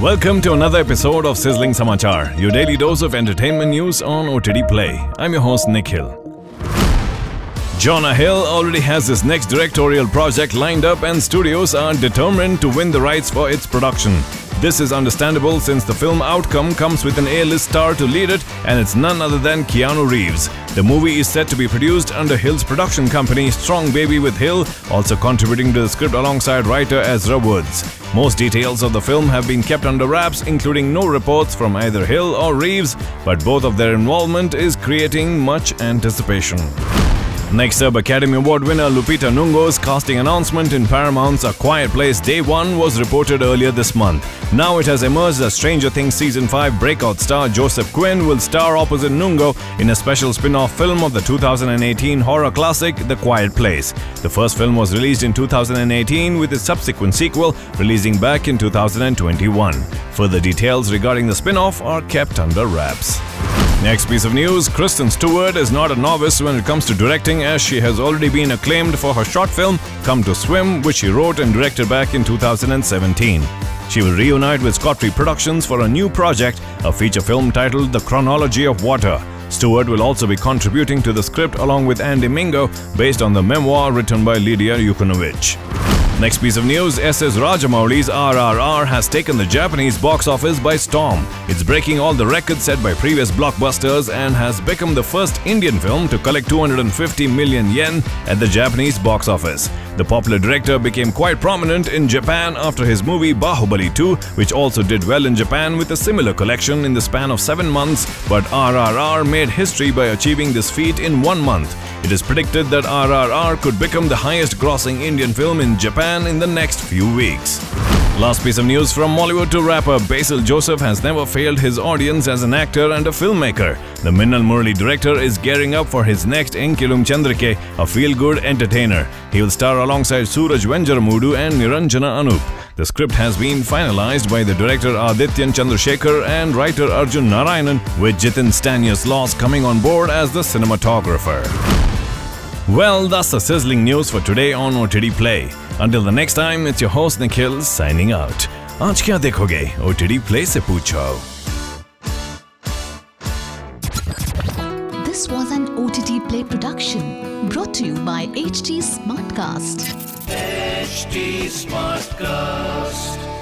Welcome to another episode of Sizzling Samachar, your daily dose of entertainment news on OTT Play. I'm your host Nikhil. Jonah Hill already has his next directorial project lined up and studios are determined to win the rights for its production. This is understandable since the film Outcome comes with an A-list star to lead it and it's none other than Keanu Reeves. The movie is set to be produced under Hill's production company Strong Baby with Hill also contributing to the script alongside writer Ezra Woods. Most details of the film have been kept under wraps including no reports from either Hill or Reeves, but both of their involvement is creating much anticipation. Next up, Academy Award winner Lupita Nyong'o's casting announcement in Paramount's A Quiet Place Day 1 was reported earlier this month. Now it has emerged that Stranger Things Season 5 breakout star Joseph Quinn will star opposite Nyong'o in a special spin-off film of the 2018 horror classic The Quiet Place. The first film was released in 2018 with its subsequent sequel releasing back in 2021. Further details regarding the spin-off are kept under wraps. Next piece of news Kristen Stewart is not a novice when it comes to directing, as she has already been acclaimed for her short film Come to Swim, which she wrote and directed back in 2017. She will reunite with Scott Free Productions for a new project, a feature film titled The Chronology of Water. Stewart will also be contributing to the script along with Andy Mingo, based on the memoir written by Lidia Yuknavitch. Next piece of news SS Rajamouli's RRR has taken the Japanese box office by storm. It's breaking all the records set by previous blockbusters and has become the first Indian film to collect 250 million yen at the Japanese box office. The popular director became quite prominent in Japan after his movie Bahubali 2, which also did well in Japan with a similar collection in the span of 7 months, but RRR made history by achieving this feat in 1 month. It is predicted that RRR could become the highest grossing Indian film in Japan in the next few weeks. Last piece of news from Mollywood to rapper Basil Joseph has never failed his audience as an actor and a filmmaker. The Minnal Murali director is gearing up for his next Enkilum Chandrike, a feel-good entertainer. He will star alongside Suraj Venjaramoodu and Niranjana Anup. The script has been finalized by the director Adityan Chandrasekhar and writer Arjun Narayanan, with Jitin Stanislaus coming on board as the cinematographer. Well, that's the sizzling news for today on OTT Play. Until the next time, it's your host Nikhil signing out. आज क्या देखोगे OTT Play से पूछो. This was an OTT Play production brought to you by HT Smartcast. HT Smartcast.